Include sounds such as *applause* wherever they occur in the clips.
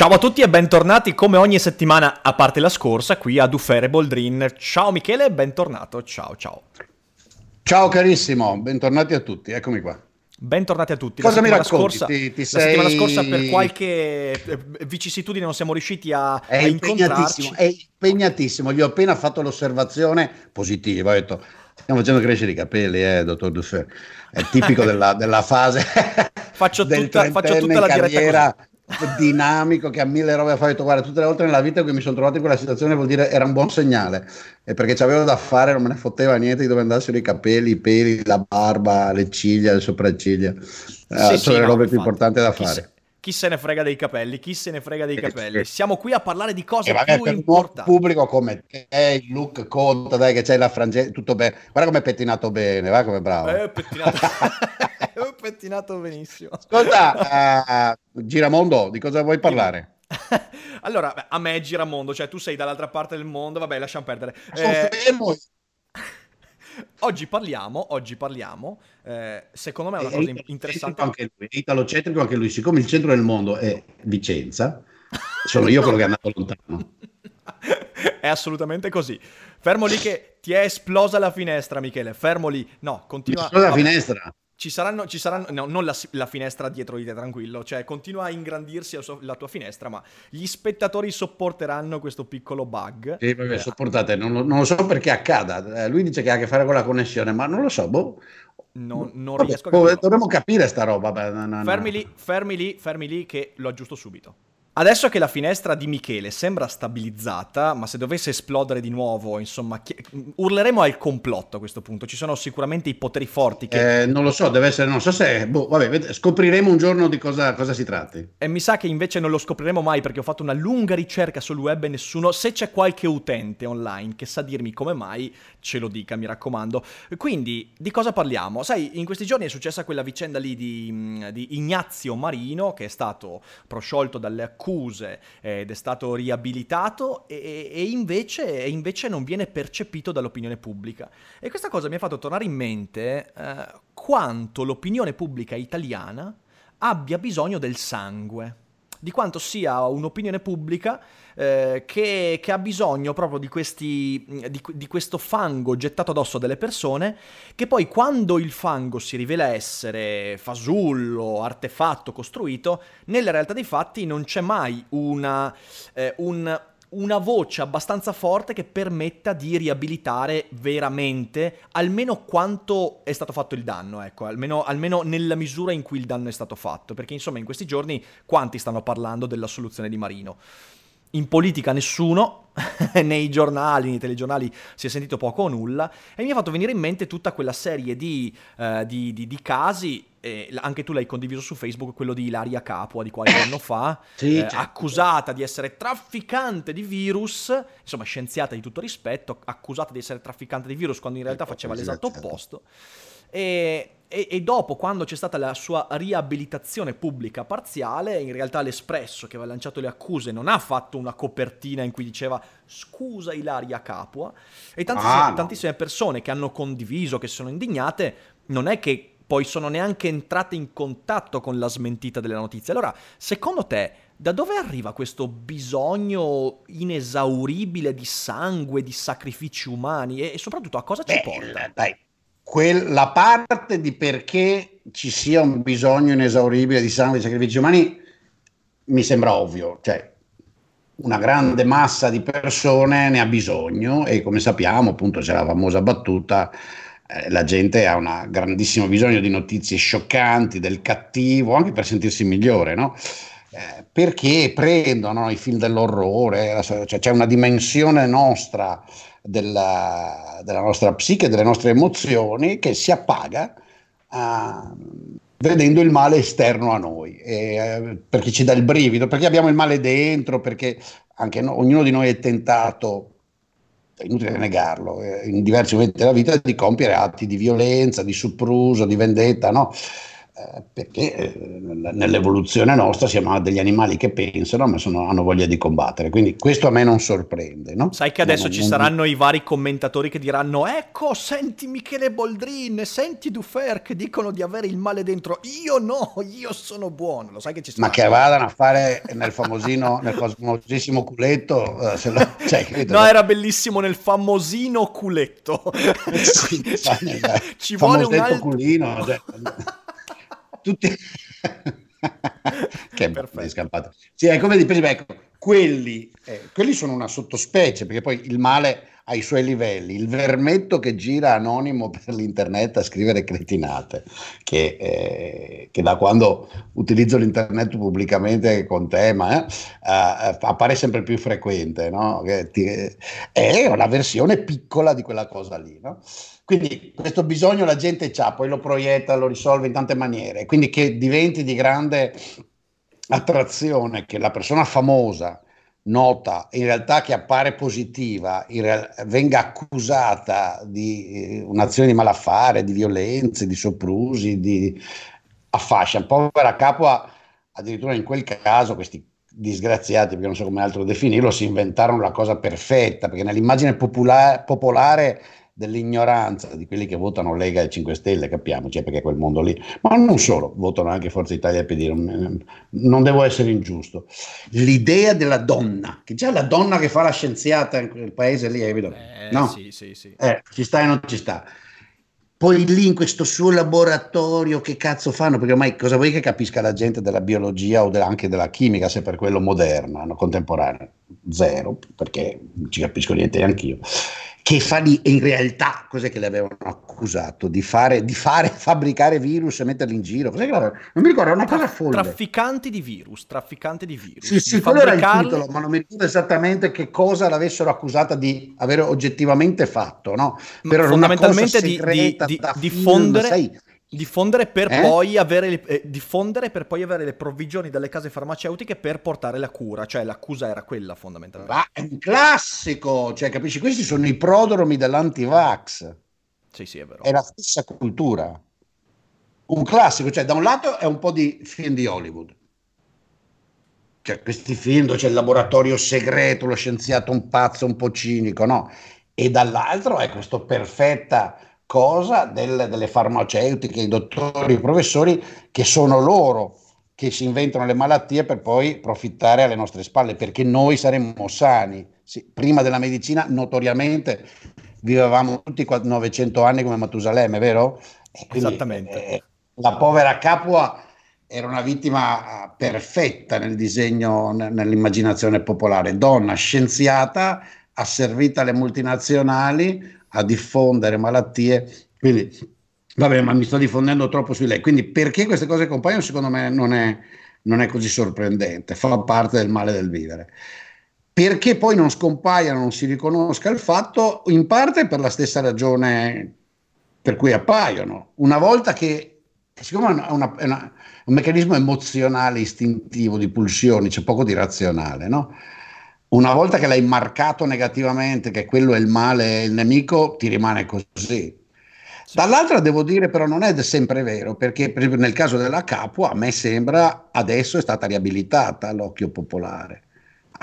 Ciao a tutti e bentornati come ogni settimana, a parte la scorsa, qui a Dufere Boldrin. Ciao Michele, bentornato. Ciao, ciao. Ciao carissimo, bentornati a tutti, eccomi qua. Bentornati a tutti. Cosa la mi racconti? Scorsa, ti, ti la sei... settimana scorsa per qualche eh, vicissitudine non siamo riusciti a, è a impegnatissimo, è impegnatissimo. Gli ho appena fatto l'osservazione positiva, ho detto stiamo facendo crescere i capelli, eh, dottor Duffer. È tipico della, della fase *laughs* faccio *laughs* tutta, faccio tutta la carriera diretta dinamico che ha mille robe a fare. Ho detto, guarda, tutte le volte nella vita che mi sono trovato in quella situazione vuol dire era un buon segnale. E perché c'avevo da fare, non me ne fotteva niente di dove andassero i capelli, i peli, la barba, le ciglia, le sopracciglia. Sì, Eh, sì, sono le no, robe più infatti. importanti da fare. Chi se ne frega dei capelli? Chi se ne frega dei Eh, capelli? Siamo qui a parlare di cose E vabbè, più importanti. pubblico come te, il look conta, dai che c'hai la frangetta, tutto bene. Guarda come è pettinato bene, guarda come è bravo. Eh, pettinato. Ho *laughs* *laughs* pettinato benissimo. Ascolta, eh, Giramondo, di cosa vuoi parlare? *laughs* allora, a me è giramondo, cioè tu sei dall'altra parte del mondo, vabbè, lasciamo perdere. Sono Eh, fermo. Oggi parliamo, oggi parliamo, eh, secondo me è una cosa interessante. Anche lui, italocentrico anche lui, siccome il centro del mondo è Vicenza, sono io quello che è andato lontano. *laughs* è assolutamente così. Fermo lì che ti è esplosa la finestra, Michele. Fermo lì. No, continua. Scusa la finestra. Ci saranno, ci saranno, no, non la, la finestra dietro di te, tranquillo. Cioè, continua a ingrandirsi la, sua- la tua finestra, ma gli spettatori sopporteranno questo piccolo bug. Sì, vabbè, Eh, sopportate, non, lo- non lo so perché accada. Eh, lui dice che ha a che fare con la connessione, ma non lo so. Boh. non, non Vabbè, riesco a boh, capirlo. dovremmo capire sta roba. beh, no, no, no. Fermi lì, fermi lì, fermi lì, che lo aggiusto subito. Adesso che la finestra di Michele sembra stabilizzata, ma se dovesse esplodere di nuovo, insomma, chi- urleremo al complotto a questo punto. Ci sono sicuramente i poteri forti che Eh, non lo so, deve essere, non so se, boh, vabbè, scopriremo un giorno di cosa, cosa si tratti. E mi sa che invece non lo scopriremo mai perché ho fatto una lunga ricerca sul web e nessuno, se c'è qualche utente online che sa dirmi come mai, ce lo dica, mi raccomando. Quindi, di cosa parliamo? Sai, in questi giorni è successa quella vicenda lì di, di Ignazio Marino, che è stato prosciolto dalle accuse ed è stato riabilitato e, e invece, invece non viene percepito dall'opinione pubblica. E questa cosa mi ha fatto tornare in mente eh, quanto l'opinione pubblica italiana abbia bisogno del sangue, di quanto sia un'opinione pubblica eh, che, che ha bisogno proprio di, questi, di, di questo fango gettato addosso delle persone, che poi quando il fango si rivela essere fasullo, artefatto, costruito, nella realtà dei fatti non c'è mai una, eh, un, una voce abbastanza forte che permetta di riabilitare veramente almeno quanto è stato fatto il danno, ecco, almeno, almeno nella misura in cui il danno è stato fatto, perché insomma in questi giorni quanti stanno parlando della soluzione di Marino? In politica nessuno, *laughs* nei giornali, nei telegiornali si è sentito poco o nulla e mi ha fatto venire in mente tutta quella serie di, eh, di- di- di casi, e l- anche tu l'hai condiviso su Facebook, quello di Ilaria Capua di qualche anno fa, Sì, eh, certo. accusata di essere trafficante di virus, insomma scienziata di tutto rispetto, accusata di essere trafficante di virus quando in realtà Ecco, faceva l'esatto certo. opposto. E, e- e dopo, quando c'è stata la sua riabilitazione pubblica parziale, in realtà l'Espresso che aveva lanciato le accuse non ha fatto una copertina in cui diceva scusa Ilaria Capua e tantissime, Ah, no. tantissime persone che hanno condiviso, che sono indignate, non è che poi sono neanche entrate in contatto con la smentita delle notizie. Allora, secondo te, da dove arriva questo bisogno inesauribile di sangue, di sacrifici umani e, e soprattutto a cosa ci Beh, porta? dai, quel- la parte di perché ci sia un bisogno inesauribile di sangue e sacrifici umani mi sembra ovvio, cioè una grande massa di persone ne ha bisogno e come sappiamo appunto c'è la famosa battuta eh, la gente ha un grandissimo bisogno di notizie scioccanti del cattivo anche per sentirsi migliore, no? Eh, perché prendono i film dell'orrore, cioè c'è una dimensione nostra della, della nostra psiche, delle nostre emozioni che si appaga ah, vedendo il male esterno a noi, e, eh, perché ci dà il brivido, perché abbiamo il male dentro, perché anche no, ognuno di noi è tentato, è inutile negarlo, eh, in diversi momenti della vita di compiere atti di violenza, di sopruso, di vendetta, no? Eh, perché eh, nell'evoluzione nostra siamo degli animali che pensano ma sono, hanno voglia di combattere, quindi questo a me non sorprende. No? Sai che adesso non, ci non... saranno i vari commentatori che diranno ecco, senti Michele Boldrin, senti Dufer che dicono di avere il male dentro, io no, io sono buono, lo sai che ci saranno. Ma che vadano a fare nel famosino, nel famosissimo culetto, uh, lo, *laughs* cioè, no, era bellissimo nel famosino culetto. *laughs* sì, *laughs* ci vuole un altro... culino. Cioè tutti... *laughs* che è scampato. Sì, è come di ecco, quelli, eh, quelli sono una sottospecie, perché poi il male ha i suoi livelli. Il vermetto che gira anonimo *laughs* per l'internet a scrivere cretinate, che, eh, che da quando utilizzo l'internet pubblicamente con te, ma, eh, appare sempre più frequente, no? ti, è una versione piccola di quella cosa lì. No? Quindi questo bisogno la gente ha, poi lo proietta, lo risolve in tante maniere, quindi che diventi di grande attrazione, che la persona famosa, nota, in realtà che appare positiva, real- venga accusata di eh, un'azione di malaffare, di violenze, di soprusi, di affascia. Povera Capua, addirittura in quel caso, questi disgraziati, perché non so come altro definirlo, si inventarono la cosa perfetta, perché nell'immagine popolare, popolare dell'ignoranza di quelli che votano Lega e 5 Stelle, capiamoci, perché quel mondo lì, ma non solo, votano anche Forza Italia e PD, non, devo essere ingiusto. L'idea della donna, che già la donna che fa la scienziata in quel paese lì, è eh, no? Sì, sì, sì. Eh, ci sta e non ci sta. Poi lì in questo suo laboratorio che cazzo fanno? Perché ormai cosa vuoi che capisca la gente della biologia o de- anche della chimica, se per quello moderna, no? contemporanea? Zero, perché non ci capisco niente neanch'io che fa lì, in realtà cos'è che le avevano accusato? Di fare, di fare *laughs* fabbricare virus e metterli in giro? Cos'è che non mi ricordo, è una cosa folle. Trafficanti di virus, trafficanti di virus. Sì, sì, quello era il titolo, ma non mi ricordo esattamente che cosa l'avessero accusata di avere oggettivamente fatto, no? Però fondamentalmente di, di, di, diffondere... Film, Diffondere per, eh? poi avere le, eh, diffondere per poi avere le provvigioni dalle case farmaceutiche per portare la cura, cioè l'accusa era quella fondamentalmente. Ma è un classico, cioè capisci? Questi sono i prodromi dell'antivax. Sì, sì, è vero. È la stessa cultura. Un classico, cioè da un lato è un po' di film di Hollywood. Cioè questi film dove c'è il laboratorio segreto, lo scienziato un pazzo, un po' cinico, no? E dall'altro è questa perfetta cosa del, delle farmaceutiche, i dottori, i professori, che sono loro che si inventano le malattie per poi profittare alle nostre spalle, perché noi saremmo sani. Sì, prima della medicina, notoriamente, vivevamo tutti 900 anni come Matusalemme, vero? Quindi, Esattamente. Eh, la povera Capua era una vittima ah, perfetta nel disegno, nell'immaginazione popolare, donna scienziata, asservita alle multinazionali, a diffondere malattie. Quindi, vabbè, ma mi sto diffondendo troppo su lei. Quindi, perché queste cose compaiono, secondo me non è, non è così sorprendente, fa parte del male del vivere. Perché poi non scompaiano, non si riconosca il fatto, in parte per la stessa ragione per cui appaiono. Una volta che, siccome è, una, è, una, un meccanismo emozionale, istintivo, di pulsioni, c'è poco di razionale, no? Una volta che l'hai marcato negativamente, che quello è il male, il nemico, ti rimane così. Sì. Dall'altra devo dire però non è sempre vero, perché per nel caso della Capua a me sembra adesso è stata riabilitata all'occhio popolare.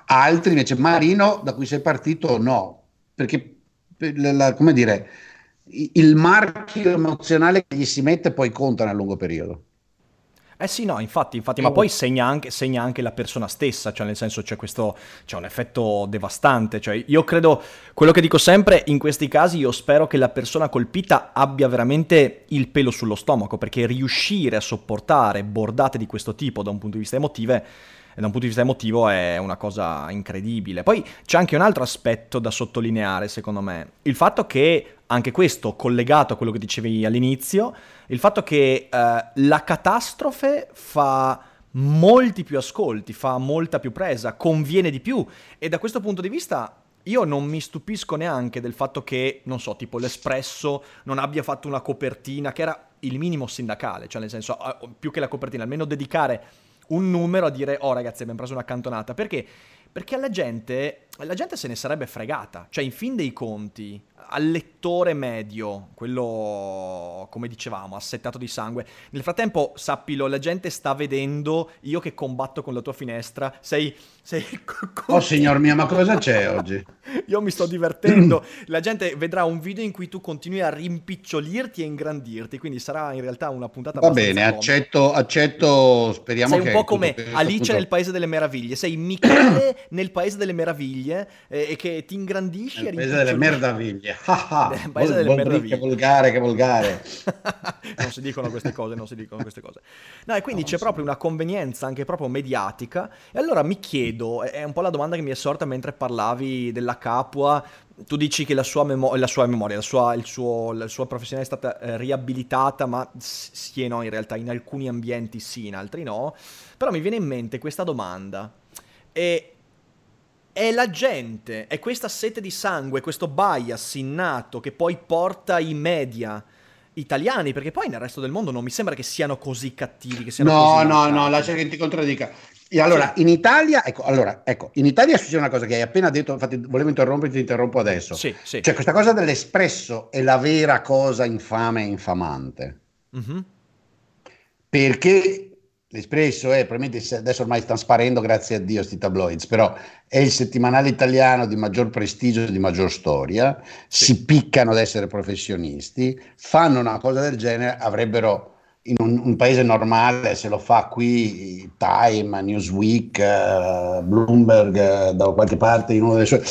Altri invece, Marino da cui sei partito no, perché la, come dire, il marchio emozionale che gli si mette poi conta nel lungo periodo. Eh sì, no, infatti, infatti ma poi segna anche, segna anche, la persona stessa, cioè nel senso c'è questo, c'è un effetto devastante, cioè io credo, quello che dico sempre, in questi casi io spero che la persona colpita abbia veramente il pelo sullo stomaco, perché riuscire a sopportare bordate di questo tipo da un punto di vista emotivo da un punto di vista emotivo è una cosa incredibile. Poi c'è anche un altro aspetto da sottolineare, secondo me. Il fatto che, anche questo collegato a quello che dicevi all'inizio, il fatto che eh, la catastrofe fa molti più ascolti, fa molta più presa, conviene di più. E da questo punto di vista io non mi stupisco neanche del fatto che, non so, tipo l'Espresso non abbia fatto una copertina che era il minimo sindacale, cioè nel senso, più che la copertina, almeno dedicare un numero a dire, oh ragazzi abbiamo preso una cantonata, perché? Perché la gente, la gente se ne sarebbe fregata. Cioè, in fin dei conti, al lettore medio, quello come dicevamo, assettato di sangue. Nel frattempo, sappilo, la gente sta vedendo io che combatto con la tua finestra. Sei. sei *laughs* oh, signor mio, ma cosa c'è oggi? *laughs* io mi sto divertendo. *clears throat* La gente vedrà un video in cui tu continui a rimpicciolirti e ingrandirti. Quindi sarà in realtà una puntata Va bene, accetto, accetto, speriamo sei che. Sei un po' come Alice appunto... nel Paese delle Meraviglie. Sei Michele *clears throat* nel Paese delle Meraviglie eh, e che ti ingrandisci. Nel Paese delle Meraviglie. *laughs* Paese Vol- delle meraviglie. Che volgare, che volgare. *laughs* non si dicono queste cose, non si dicono queste cose. No, e quindi no, c'è proprio una convenienza anche proprio mediatica. E allora mi chiedo, è un po' la domanda che mi è sorta mentre parlavi della Capua, tu dici che la sua, memo- la sua memoria, la sua, suo, la sua, professione è stata eh, riabilitata, ma sì e no in realtà, in alcuni ambienti sì, in altri no. Però mi viene in mente questa domanda. E è la gente, è questa sete di sangue, questo bias innato che poi porta i media italiani, perché poi nel resto del mondo non mi sembra che siano così cattivi. Che siano no, così no, no, lascia che ti contraddica. E allora, sì. in Italia, ecco, allora, ecco, in Italia succede una cosa che hai appena detto, infatti volevo interromperti, ti interrompo adesso. Sì, sì. Cioè, questa cosa dell'espresso è la vera cosa infame e infamante. Mm-hmm. Perché L'Espresso è, probabilmente adesso ormai stanno sparendo grazie a Dio questi tabloids, però è il settimanale italiano di maggior prestigio e di maggior storia, sì. si piccano ad essere professionisti, fanno una cosa del genere, avrebbero in un, un paese normale, se lo fa qui Time, Newsweek, uh, Bloomberg, uh, da qualche parte in uno dei suoi,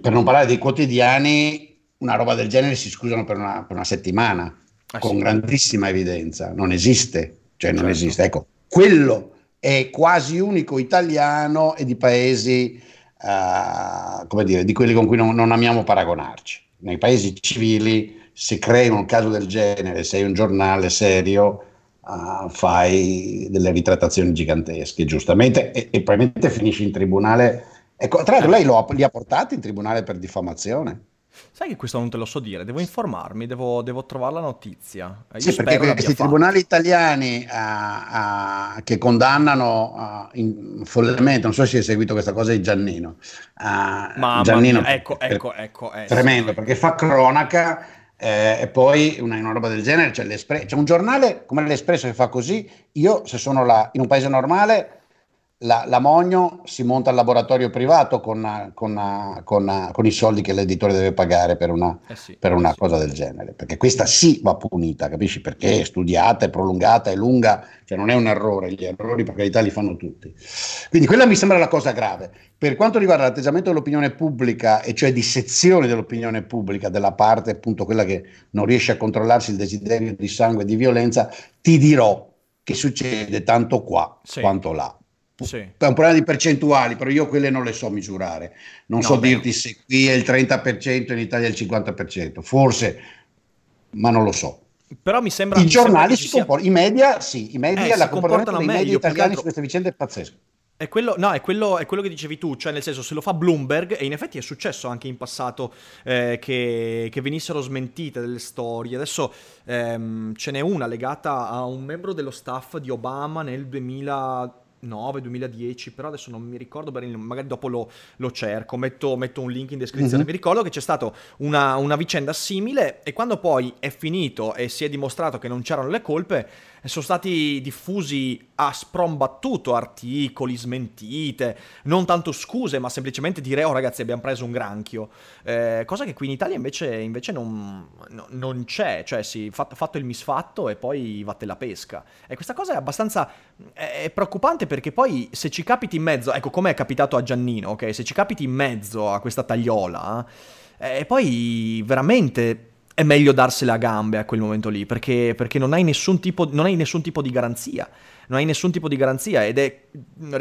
per non parlare dei quotidiani, una roba del genere si scusano per una, per una settimana, ah, con sì. grandissima evidenza, non esiste cioè non certo. esiste. Ecco, quello è quasi unico italiano e di paesi, uh, come dire, di quelli con cui non, non, amiamo paragonarci. Nei paesi civili, se crei un caso del genere, sei un giornale serio, uh, fai delle ritrattazioni gigantesche, giustamente, e, e probabilmente finisci in tribunale. Ecco, tra l'altro lei lo, li ha portati in tribunale per diffamazione? Sai che questo non te lo so dire, devo informarmi, devo, devo trovare la notizia. Io sì, perché questi tribunali italiani uh, uh, che condannano uh, in, follemente, non so se hai seguito questa cosa di Giannino. Ma Giannino, mia, ecco, ecco, ecco. Eh, tremendo, sì. perché fa cronaca eh, e poi una, una, roba del genere, c'è, c'è un giornale come l'Espresso che fa così, io se sono là, in un paese normale la, la, Mogno si monta al laboratorio privato con, con, con, con, i soldi che l'editore deve pagare per una, eh sì, per una sì. cosa del genere, perché questa sì va punita, capisci? Perché è studiata, è prolungata, è lunga, cioè non è un errore, gli errori per carità li fanno tutti. Quindi quella mi sembra la cosa grave. Per quanto riguarda l'atteggiamento dell'opinione pubblica, e cioè di sezione dell'opinione pubblica, della parte appunto quella che non riesce a controllarsi il desiderio di sangue e di violenza, ti dirò che succede tanto qua sì. quanto là. Sì. È un problema di percentuali, però io quelle non le so misurare. Non no, so beh. dirti se qui è il 30% e in Italia è il 50%, forse, ma non lo so. Però mi sembra... I mi giornali sembra si sia... comportano, i media sì, i media, eh, la comportamento dei meglio, media italiani altro... su queste vicende è pazzesco. È quello, no, è quello, è quello, che dicevi tu, cioè nel senso se lo fa Bloomberg, e in effetti è successo anche in passato eh, che, che, venissero smentite delle storie, adesso ehm, ce n'è una legata a un membro dello staff di Obama nel 2000 2009-2010, però adesso non mi ricordo bene, magari dopo lo, lo cerco, metto, metto, un link in descrizione. Mm-hmm. Mi ricordo che c'è stata una, una vicenda simile e quando poi è finito e si è dimostrato che non c'erano le colpe, sono stati diffusi a sprombattuto articoli, smentite, non tanto scuse, ma semplicemente dire oh ragazzi abbiamo preso un granchio, eh, cosa che qui in Italia invece, invece non, no, non, c'è, cioè si fatto, fatto il misfatto e poi vatte la pesca. E questa cosa è abbastanza è preoccupante perché poi se ci capiti in mezzo, ecco come è capitato a Giannino, ok? Se ci capiti in mezzo a questa tagliola, eh, poi veramente è meglio darsela a gambe a quel momento lì, perché, perché non, hai tipo, non, hai nessun tipo, di garanzia. Non hai nessun tipo di garanzia ed è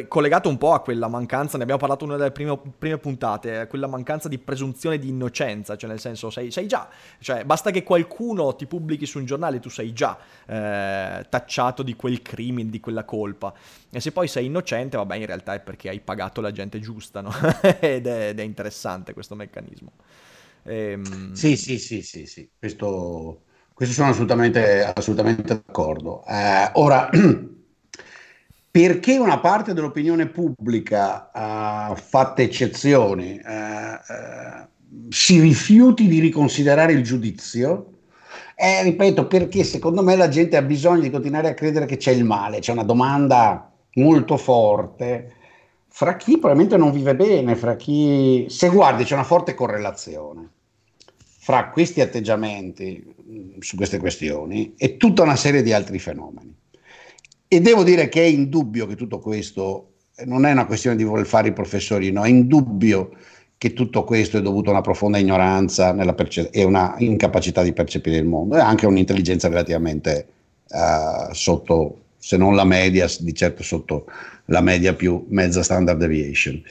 collegato un po' a quella mancanza, ne abbiamo parlato in una delle prime, prime puntate, a quella mancanza di presunzione di innocenza, cioè nel senso sei, sei, già, cioè basta che qualcuno ti pubblichi su un giornale, tu sei già eh, tacciato di quel crimine, di quella colpa. E se poi sei innocente, vabbè in realtà è perché hai pagato la gente giusta, no? *laughs* ed, è, ed è interessante questo meccanismo. Ehm... Sì, sì, sì, sì, sì. Questo, questo sono assolutamente, assolutamente d'accordo. Eh, ora, *clears throat* perché una parte dell'opinione pubblica, uh, fatte eccezioni, uh, si rifiuti di riconsiderare il giudizio, eh, ripeto, perché secondo me la gente ha bisogno di continuare a credere che c'è il male, c'è una domanda molto forte fra chi probabilmente non vive bene, fra chi... Se guardi c'è una forte correlazione fra questi atteggiamenti mm, su queste questioni e tutta una serie di altri fenomeni. E devo dire che è indubbio che tutto questo non è una questione di voler fare i professori, no, è indubbio che tutto questo è dovuto a una profonda ignoranza perce- e una incapacità di percepire il mondo e anche un'intelligenza relativamente uh, sotto, se non la media, di certo sotto la media più mezza standard deviation.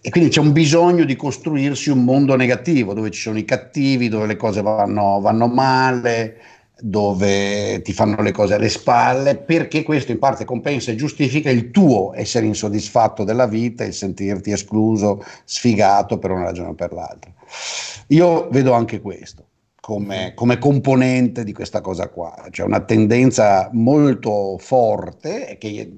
E quindi c'è un bisogno di costruirsi un mondo negativo, dove ci sono i cattivi, dove le cose vanno, vanno male, dove ti fanno le cose alle spalle, perché questo in parte compensa e giustifica il tuo essere insoddisfatto della vita, il sentirti escluso, sfigato per una ragione o per l'altra. Io vedo anche questo come, come componente di questa cosa qua, cioè una tendenza molto forte che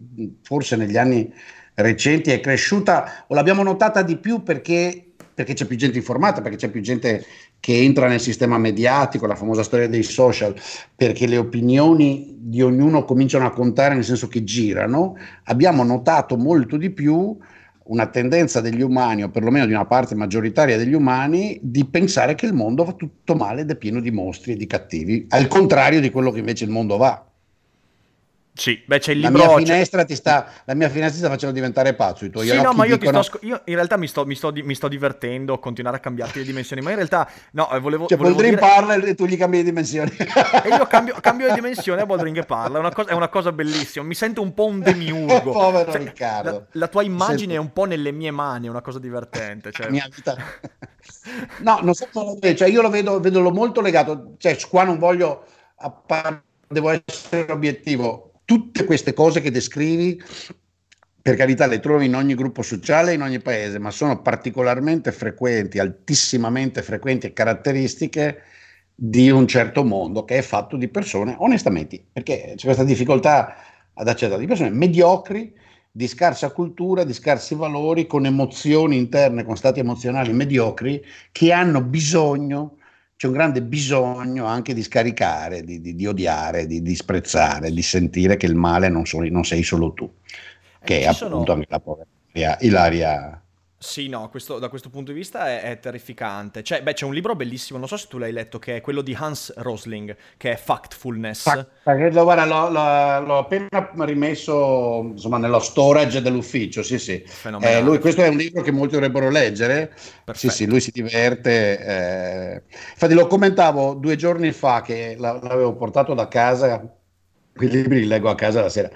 forse negli anni recenti è cresciuta o l'abbiamo notata di più perché, perché c'è più gente informata, perché c'è più gente che entra nel sistema mediatico, la famosa storia dei social, perché le opinioni di ognuno cominciano a contare nel senso che girano, abbiamo notato molto di più una tendenza degli umani, o perlomeno di una parte maggioritaria degli umani, di pensare che il mondo va tutto male ed è pieno di mostri e di cattivi, al contrario di quello che invece il mondo va. Sì, beh, c'è il libro. La mia, finestra ti sta, la mia finestra ti sta facendo diventare pazzo. I tuoi sì, no, ma io, dicono... sto, io in realtà mi sto, mi, sto, mi sto, divertendo a continuare a cambiarti le dimensioni. Ma in realtà, no, eh, volevo. Cioè, volevo Boldrin dire... parla e tu gli cambi le dimensioni. *laughs* e io cambio, *laughs* cambio le dimensioni a Boldrin che parla. È una, cosa, è una, cosa, bellissima. Mi sento un po' un demiurgo. *laughs* Povero cioè, Riccardo. La, la tua immagine sento... è un po' nelle mie mani. È una cosa divertente. Cioè... mia vita. no, non so cioè, io lo vedo, vedo molto legato. Cioè, qua non voglio. Appar- devo essere obiettivo tutte queste cose che descrivi, per carità, le trovi in ogni gruppo sociale, in ogni paese, ma sono particolarmente frequenti, altissimamente frequenti e caratteristiche di un certo mondo che è fatto di persone onestamente, perché c'è questa difficoltà ad accettare, di persone mediocri, di scarsa cultura, di scarsi valori, con emozioni interne, con stati emozionali mediocri, che hanno bisogno c'è un grande bisogno anche di scaricare, di, di, di odiare, di disprezzare, di sentire che il male non, so, non sei solo tu, che è appunto sono... anche la povera Ilaria sì, no, questo, da questo punto di vista è, è terrificante. Cioè, beh, c'è un libro bellissimo, non so se tu l'hai letto, che è quello di Hans Rosling, che è Factfulness. Fact, guarda, l'ho, l'ho, l'ho, appena rimesso insomma, nello storage dell'ufficio, sì, sì. Eh, lui, questo è un libro che molti dovrebbero leggere. Perfetto. Sì, sì, lui si diverte. Eh. Infatti lo commentavo due giorni fa che l'avevo portato da casa, quei libri li leggo a casa la sera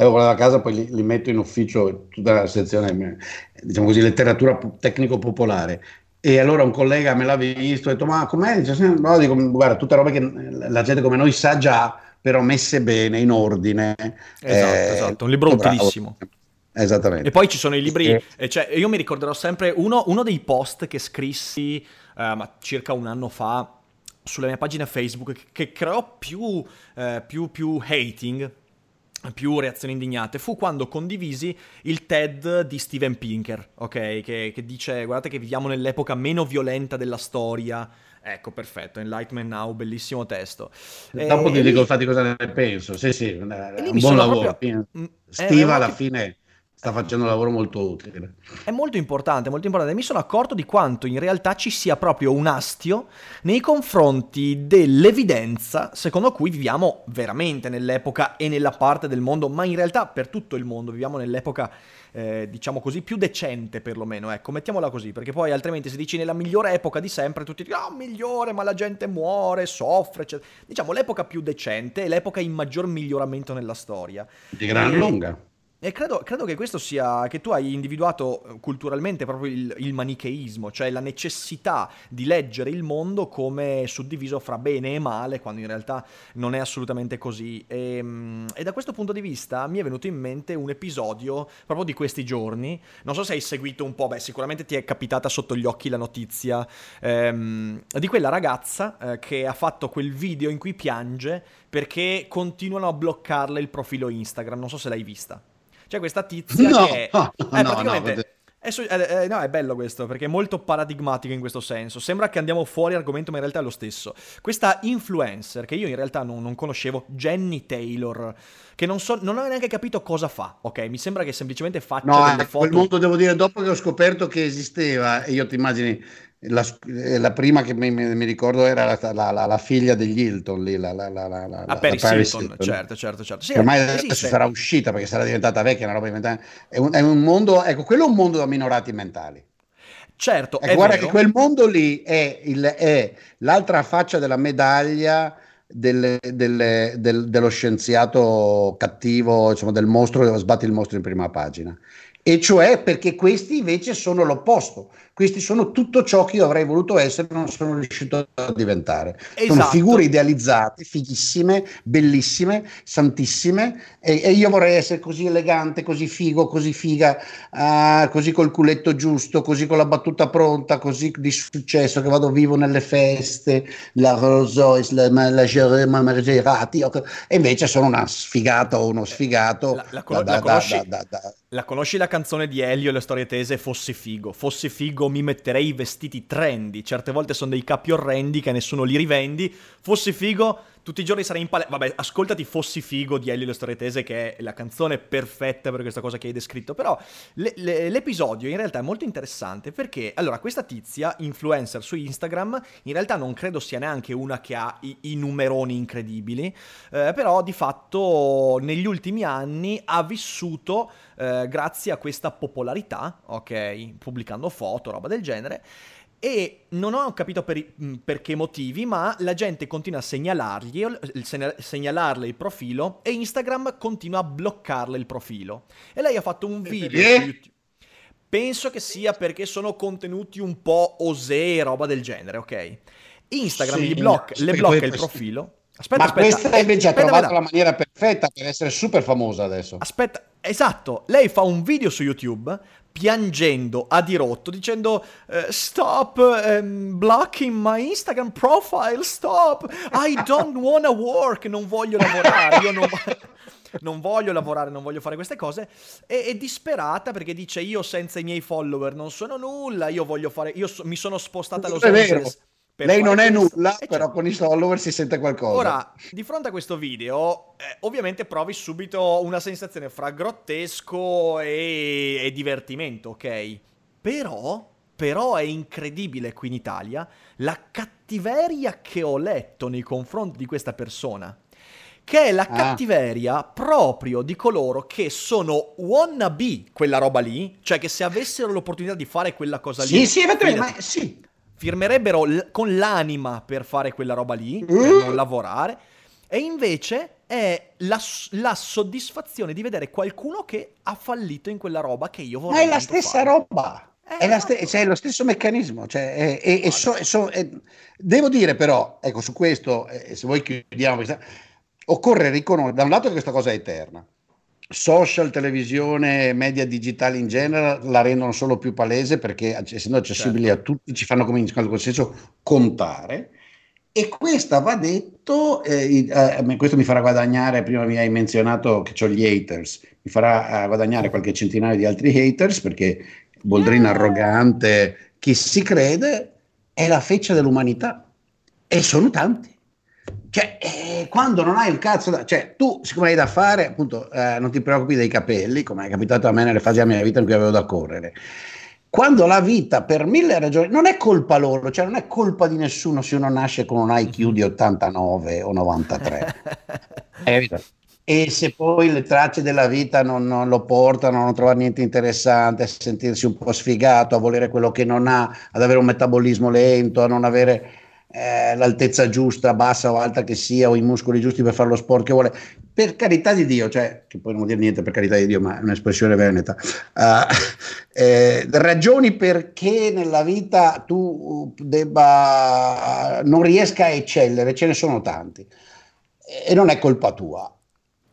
Avevo portato a casa, poi li, li, metto in ufficio tutta la sezione, diciamo così, letteratura tecnico-popolare. E allora un collega me l'ha visto e ha detto: Ma com'è? Dice, no, dico, guarda, tutte robe che la gente come noi sa già, però messe bene, in ordine. Esatto, eh, esatto. un libro utilissimo. Esattamente. E poi ci sono i libri, eh, cioè, io mi ricorderò sempre uno, uno dei post che scrissi uh, circa un anno fa sulla mia pagina Facebook che, che creò più, uh, più, più hating più reazioni indignate fu quando condivisi il TED di Steven Pinker, ok? Che, che, dice guardate che viviamo nell'epoca meno violenta della storia. Ecco, perfetto, Enlightenment Now, bellissimo testo. Dopo e, ti dico infatti cosa ne penso, sì sì, un buon lavoro. Proprio... Mm, Stiva alla fine sta facendo un lavoro molto utile. È molto importante, molto importante. Mi sono accorto di quanto in realtà ci sia proprio un astio nei confronti dell'evidenza secondo cui viviamo veramente nell'epoca e nella parte del mondo, ma in realtà per tutto il mondo viviamo nell'epoca, eh, diciamo così, più decente perlomeno, ecco, mettiamola così, perché poi altrimenti se dici nella migliore epoca di sempre, tutti dicono, ah, migliore, ma la gente muore, soffre, eccetera. Diciamo l'epoca più decente è l'epoca in maggior miglioramento nella storia. Di gran lunga. E credo, credo, che questo sia, che tu hai individuato eh, culturalmente proprio il, il, manicheismo, cioè la necessità di leggere il mondo come suddiviso fra bene e male, quando in realtà non è assolutamente così. E, ehm, e, da questo punto di vista mi è venuto in mente un episodio proprio di questi giorni, non so se hai seguito un po', beh sicuramente ti è capitata sotto gli occhi la notizia ehm, di quella ragazza eh, che ha fatto quel video in cui piange perché continuano a bloccarle il profilo Instagram, non so se l'hai vista. C'è questa tizia No, che *laughs* no, eh, no, praticamente no, è, su- eh, eh, no, è bello questo perché è molto paradigmatico in questo senso. Sembra che andiamo fuori argomento, ma in realtà è lo stesso. Questa influencer che io in realtà non, non conoscevo, Jenny Taylor, che non, so, non ho neanche capito cosa fa. Ok, mi sembra che semplicemente faccia No, delle eh, foto. quel mondo devo dire, dopo che ho scoperto che esisteva, e io ti immagini, la, eh, la prima che mi, mi- ricordo era la, la- la- figlia degli Hilton lì, la, la, la, la, la- A la Paris Paris Hilton, Hilton. certo, certo, certo. Sì, ormai adesso esiste. sarà uscita perché sarà diventata vecchia, una roba diventata... È un, è un mondo, ecco, quello è un mondo da minorati mentali. Certo, Ecco, è guarda vero. che quel mondo lì è, il- è l'altra faccia della medaglia del- del- del- dello scienziato cattivo, insomma, del mostro che sbatte il mostro in prima pagina. E cioè perché questi invece sono l'opposto. Questi sono tutto ciò che io avrei voluto essere e non sono riuscito a diventare. Sono Esatto. figure idealizzate, fighissime, bellissime, santissime, e, e io vorrei essere così elegante, così figo, così figa, ah, così col culetto giusto, così con la battuta pronta, così di successo che vado vivo nelle feste, la Rolls la, la, la Maserati, e invece sono una sfigata o uno sfigato. La- la da- la da- da- da- La conosci la canzone di Elio e le storie tese Fossi figo? Fossi figo mi metterei i vestiti trendy. Certe volte sono dei capi orrendi che nessuno li rivendi. Fossi figo, tutti i giorni sarei in palestra. Vabbè, ascoltati Fossi figo di Elio le storie che è la canzone perfetta per questa cosa che hai descritto. Però le- le- l'episodio in realtà è molto interessante perché, allora, questa tizia, influencer su Instagram, in realtà non credo sia neanche una che ha i, i numeroni incredibili. eh, però di fatto negli ultimi anni ha vissuto eh, grazie a questa popolarità, ok, pubblicando foto, roba del genere. E non ho capito per, i- per che motivi, ma la gente continua a segnalargli, segnalarle il profilo e Instagram continua a bloccarle il profilo. E lei ha fatto un video su YouTube. Penso che sia perché sono contenuti un po' osè, roba del genere, ok? Instagram Sì, gli blocca, le blocca il profilo. Aspetta, Ma aspetta. questa invece ha aspetta, trovato aspetta. la maniera perfetta per essere super famosa adesso. Aspetta, esatto, lei fa un video su YouTube piangendo a dirotto dicendo eh, stop ehm, blocking my Instagram profile, stop, I don't *laughs* wanna work, non voglio lavorare, io non, *laughs* non voglio lavorare, non voglio fare queste cose e è disperata perché dice io senza i miei follower non sono nulla, io voglio fare, io so- mi sono spostata a Los. Angeles. Lei non è questo." nulla, E però certo. con i follower si sente qualcosa. Ora, di fronte a questo video, eh, ovviamente provi subito una sensazione fra grottesco e, e divertimento, ok? Però, però è incredibile qui in Italia la cattiveria che ho letto nei confronti di questa persona. Che è la Ah. cattiveria proprio di coloro che sono wannabe quella roba lì, cioè che se avessero l'opportunità di fare quella cosa lì, sì, sì, effettivamente, fidati, ma sì. Firmerebbero l- con l'anima per fare quella roba lì, per Mm. non lavorare, e invece è la, la soddisfazione di vedere qualcuno che ha fallito in quella roba che io Ma vorrei è la stessa fare. roba. Eh, È, la ste- esatto. cioè, è lo stesso meccanismo. Cioè, è- è- è so- è so- è- devo dire però, ecco, su questo, eh, se voi chiudiamo, questa- occorre riconoscere, da un lato che questa cosa è eterna, social, televisione, media digitali in genere la rendono solo più palese perché essendo accessibili Certo. a tutti ci fanno come in qualche senso contare. E questa va detto, eh, eh, questo mi farà guadagnare, prima mi hai menzionato che ho gli haters, mi farà eh, guadagnare qualche centinaio di altri haters perché Boldrin Eh. arrogante, chi si crede, è la feccia dell'umanità e sono tanti. Cioè, eh, quando non hai un cazzo da... Cioè, tu, siccome hai da fare, appunto, eh, non ti preoccupi dei capelli, come è capitato a me nelle fasi della mia vita in cui avevo da correre. Quando la vita, per mille ragioni, non è colpa loro, cioè non è colpa di nessuno se uno nasce con un IQ di 89 o 93. *laughs* Hai capito? E se poi le tracce della vita non, non lo portano a non trovare niente interessante, a sentirsi un po' sfigato, a volere quello che non ha, ad avere un metabolismo lento, a non avere eh, l'altezza giusta, bassa o alta che sia, o i muscoli giusti per fare lo sport che vuole, per carità di Dio, cioè, che poi non vuol dire niente per carità di Dio, ma è un'espressione veneta, eh, eh, ragioni perché nella vita tu debba, non riesca a eccellere, ce ne sono tanti e non è colpa tua.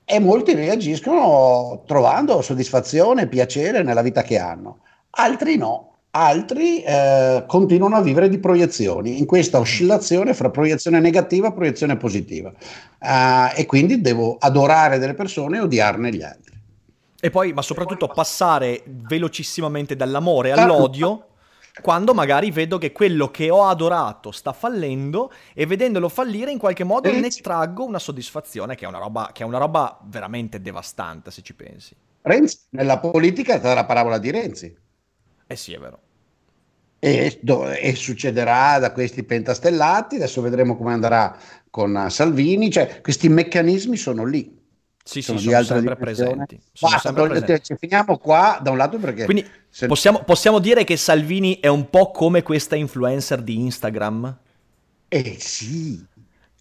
E molti reagiscono trovando soddisfazione, piacere nella vita che hanno, altri no. Altri eh, continuano a vivere di proiezioni in questa oscillazione fra proiezione negativa e proiezione positiva. Eh, e quindi devo adorare delle persone e odiarne gli altri. E poi, ma soprattutto passare velocissimamente dall'amore all'odio quando magari vedo che quello che ho adorato sta fallendo e vedendolo fallire in qualche modo ne traggo una soddisfazione che è una roba, che è una roba veramente devastante se ci pensi. Renzi, nella politica è stata la parabola di Renzi. Eh sì, è vero. E, e, succederà da questi pentastellati, adesso vedremo come andrà con Salvini, cioè questi meccanismi sono lì. Sì, sono sì, sono sempre presenti. Sono Basta, sempre presenti. finiamo qua da un lato perché... Quindi se... possiamo, possiamo, dire che Salvini è un po' come questa influencer di Instagram? Eh sì,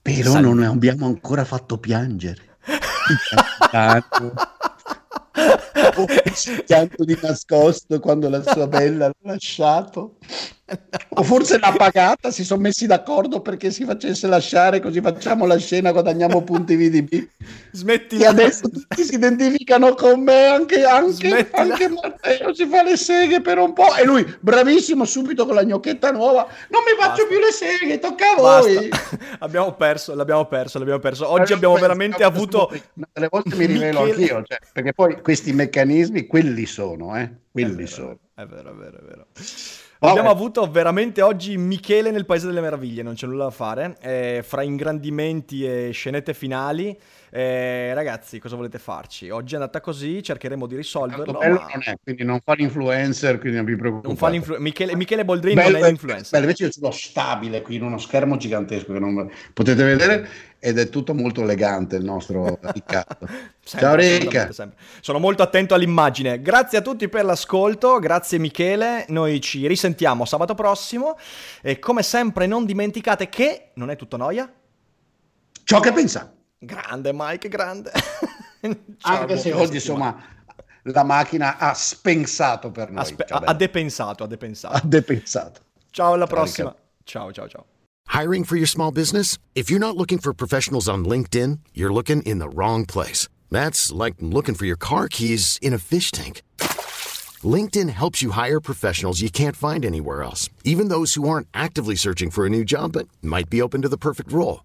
però Salvini. non abbiamo ancora fatto piangere. *laughs* pianto di nascosto quando la sua bella l'ha lasciato. O forse l'ha pagata si sono messi d'accordo perché si facesse lasciare così facciamo la scena guadagniamo punti VDB smetti e adesso *laughs* tutti si identificano con me anche, anche, anche Matteo si fa le seghe per un po' e lui bravissimo subito con la gnocchetta nuova non mi faccio Basta. più le seghe tocca a voi *laughs* abbiamo perso l'abbiamo perso l'abbiamo perso. Oggi abbiamo veramente avuto delle volte mi rivelo Michele... anch'io cioè, perché poi questi meccanismi quelli sono eh quelli è vero, sono è vero è vero è vero Abbiamo avuto veramente oggi Michele nel Paese delle Meraviglie, non c'è nulla da fare. Eh, fra ingrandimenti e scenette finali, eh, ragazzi, cosa volete farci? Oggi è andata così, cercheremo di risolverlo. Bello ma... non è, quindi non fa l'influencer, quindi non vi preoccupate. Non. Michele, Michele Boldrini bello, non è l'influencer. Bello, invece io ce l'ho stabile qui in uno schermo gigantesco che non potete vedere ed è tutto molto elegante il nostro *laughs* Riccardo. Ciao Ricca. Sono molto attento all'immagine. Grazie a tutti per l'ascolto, grazie Michele, noi ci risentiamo sabato prossimo e come sempre non dimenticate che non è tutto noia. Ciò che pensa. Grande Mike, grande. *laughs* Ciao, Anche se oggi insomma la macchina ha spensato per noi. Aspe- ha, ha depensato, ha depensato. Ha depensato. Ciao alla prossima. Ciao, ciao, ciao. Hiring for your small business? If you're not looking for professionals on LinkedIn, you're looking in the wrong place. That's like looking for your car keys in a fish tank. LinkedIn helps you hire professionals you can't find anywhere else, even those who aren't actively searching for a new job but might be open to the perfect role.